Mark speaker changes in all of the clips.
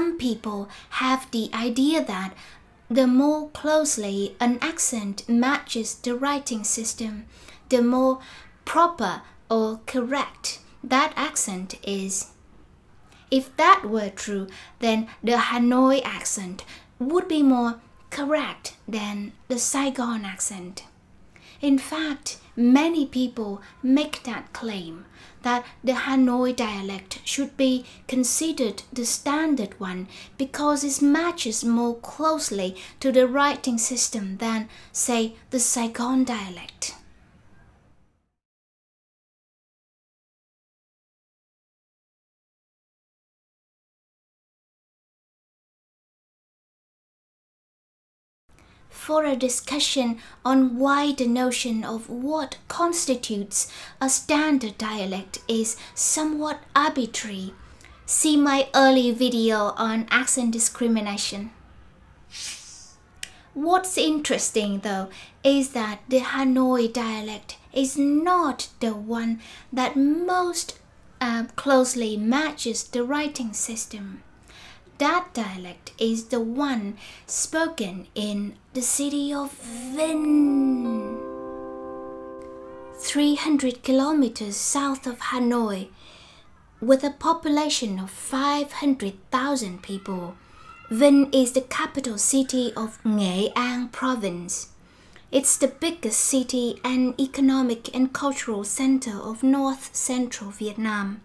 Speaker 1: some people have the idea that the more closely an accent matches the writing system, the more proper or correct that accent is. If that were true, then the Hanoi accent would be more correct than the Saigon accent. In fact, many people make that claim that the Hanoi dialect should be considered the standard one because it matches more closely to the writing system than, say, the Saigon dialect. For a discussion on why the notion of what constitutes a standard dialect is somewhat arbitrary. See my early video on accent discrimination. What's interesting though is that the Hanoi dialect is not the one that most uh, closely matches the writing system. That dialect is the one spoken in the city of Vinh. 300 kilometers south of Hanoi, with a population of 500,000 people. Vinh is the capital city of Nghệ An province. It's the biggest city and economic and cultural center of north central Vietnam.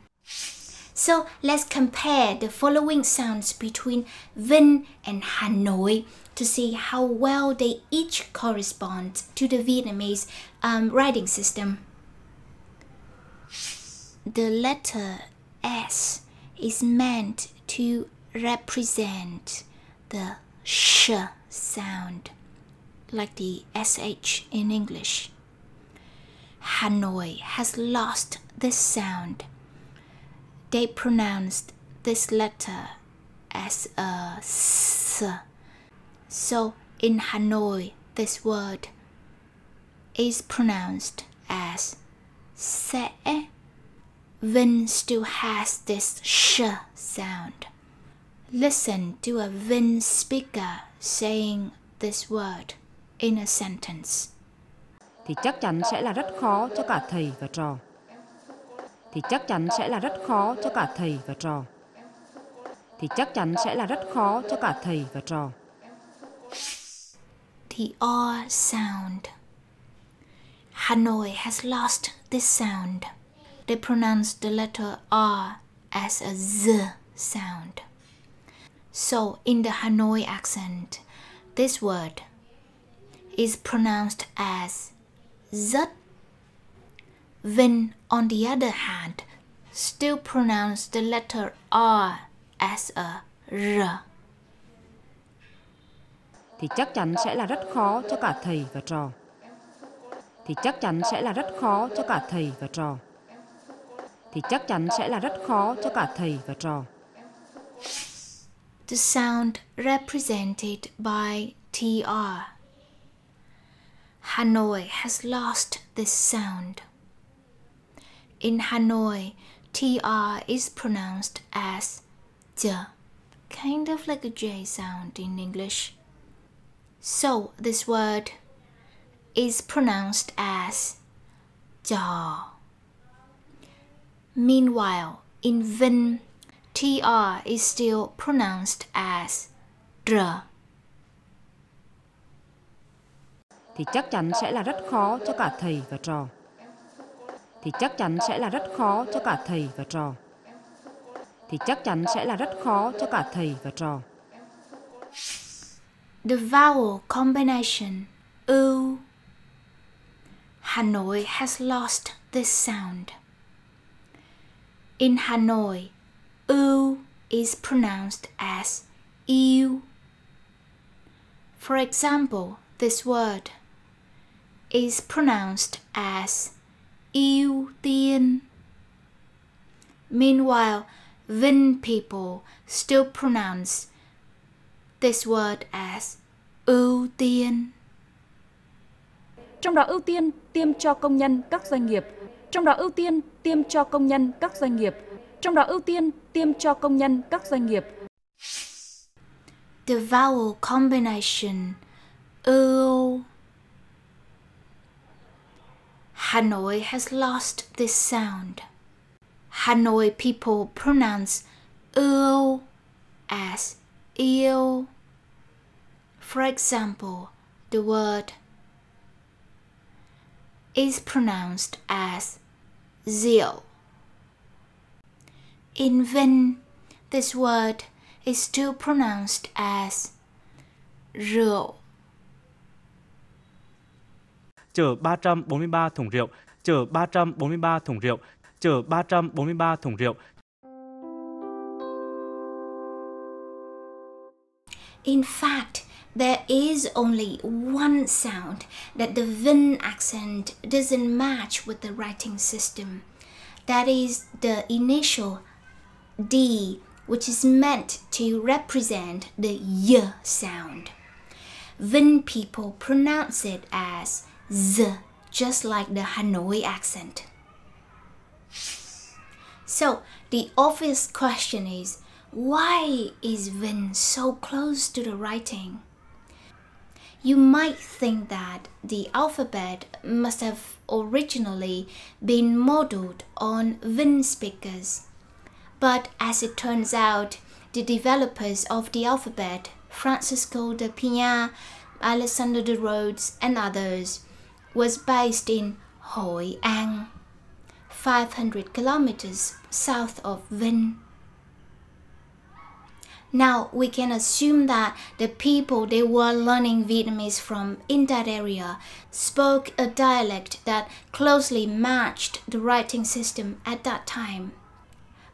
Speaker 1: So let's compare the following sounds between Vinh and Hanoi to see how well they each correspond to the Vietnamese um, writing system. The letter S is meant to represent the sh sound, like the sh in English. Hanoi has lost this sound they pronounced this letter as a s. So in Hanoi, this word is pronounced as se. Vinh still has this sh sound. Listen to a Vinh speaker saying this word in a sentence.
Speaker 2: Thì chắc chắn sẽ là rất khó cho cả thầy và trò. Thì chắc chắn sẽ là rất khó cho cả thầy và trò. Thì chắc chắn sẽ là rất khó cho cả thầy và trò.
Speaker 1: The R sound. Hanoi has lost this sound. They pronounce the letter R as a Z sound. So, in the Hanoi accent, this word is pronounced as Z Vinh, on the other hand, still pronounce the letter R as a R.
Speaker 2: Thì chắc chắn sẽ là rất khó cho cả thầy và trò. Thì chắc chắn sẽ là rất khó cho cả thầy và trò. Thì chắc chắn sẽ là rất khó cho cả thầy và trò.
Speaker 1: The sound represented by TR. Hanoi has lost this sound. In Hanoi, TR is pronounced as J, kind of like a J sound in English. So this word is pronounced as jaw. Meanwhile, in Vinh, TR is still pronounced as dr.
Speaker 2: Thì chắc chắn sẽ là rất khó cho cả thầy và trò. Thì chắc chắn sẽ là rất khó cho cả thầy và trò. Thì chắc chắn sẽ là rất khó cho cả thầy và trò.
Speaker 1: The vowel combination u Hanoi has lost this sound. In Hanoi, u is pronounced as eu. For example, this word is pronounced as ưu tiên. Meanwhile, Vinh people still pronounce this word as ưu tiên.
Speaker 3: Trong đó ưu tiên tiêm cho công nhân các doanh nghiệp. Trong đó ưu tiên tiêm cho công nhân các doanh nghiệp. Trong đó ưu tiên tiêm cho công nhân các doanh nghiệp
Speaker 1: The vowel combination ưu. Hanoi has lost this sound. Hanoi people pronounce ưu as yêu. For example, the word is pronounced as zeal. In Vinh, this word is still pronounced as rượu.
Speaker 4: Chở 343 thùng rượu, chở 343 thùng rượu, chở 343 thùng rượu.
Speaker 1: In fact, there is only one sound that the Vinh accent doesn't match with the writing system. That is the initial D, which is meant to represent the Y sound. Vinh people pronounce it as Z, just like the Hanoi accent. So, the obvious question is why is Vinh so close to the writing? You might think that the alphabet must have originally been modeled on Vinh speakers. But as it turns out, the developers of the alphabet, Francisco de Pina, Alexander de Rhodes, and others, was based in Hội An, 500 kilometers south of Vinh. Now we can assume that the people they were learning Vietnamese from in that area spoke a dialect that closely matched the writing system at that time.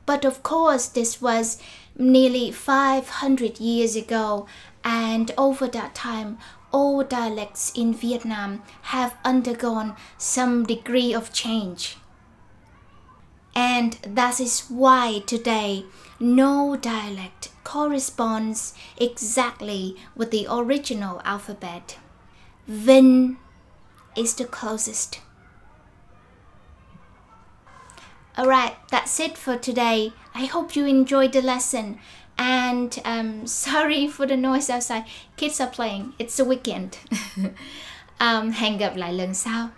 Speaker 1: But of course, this was nearly 500 years ago, and over that time, all dialects in Vietnam have undergone some degree of change. And that is why today no dialect corresponds exactly with the original alphabet. Vinh is the closest. Alright, that's it for today. I hope you enjoyed the lesson. And um, sorry for the noise outside. Kids are playing. It's a weekend. um, hẹn gặp lại lần sau.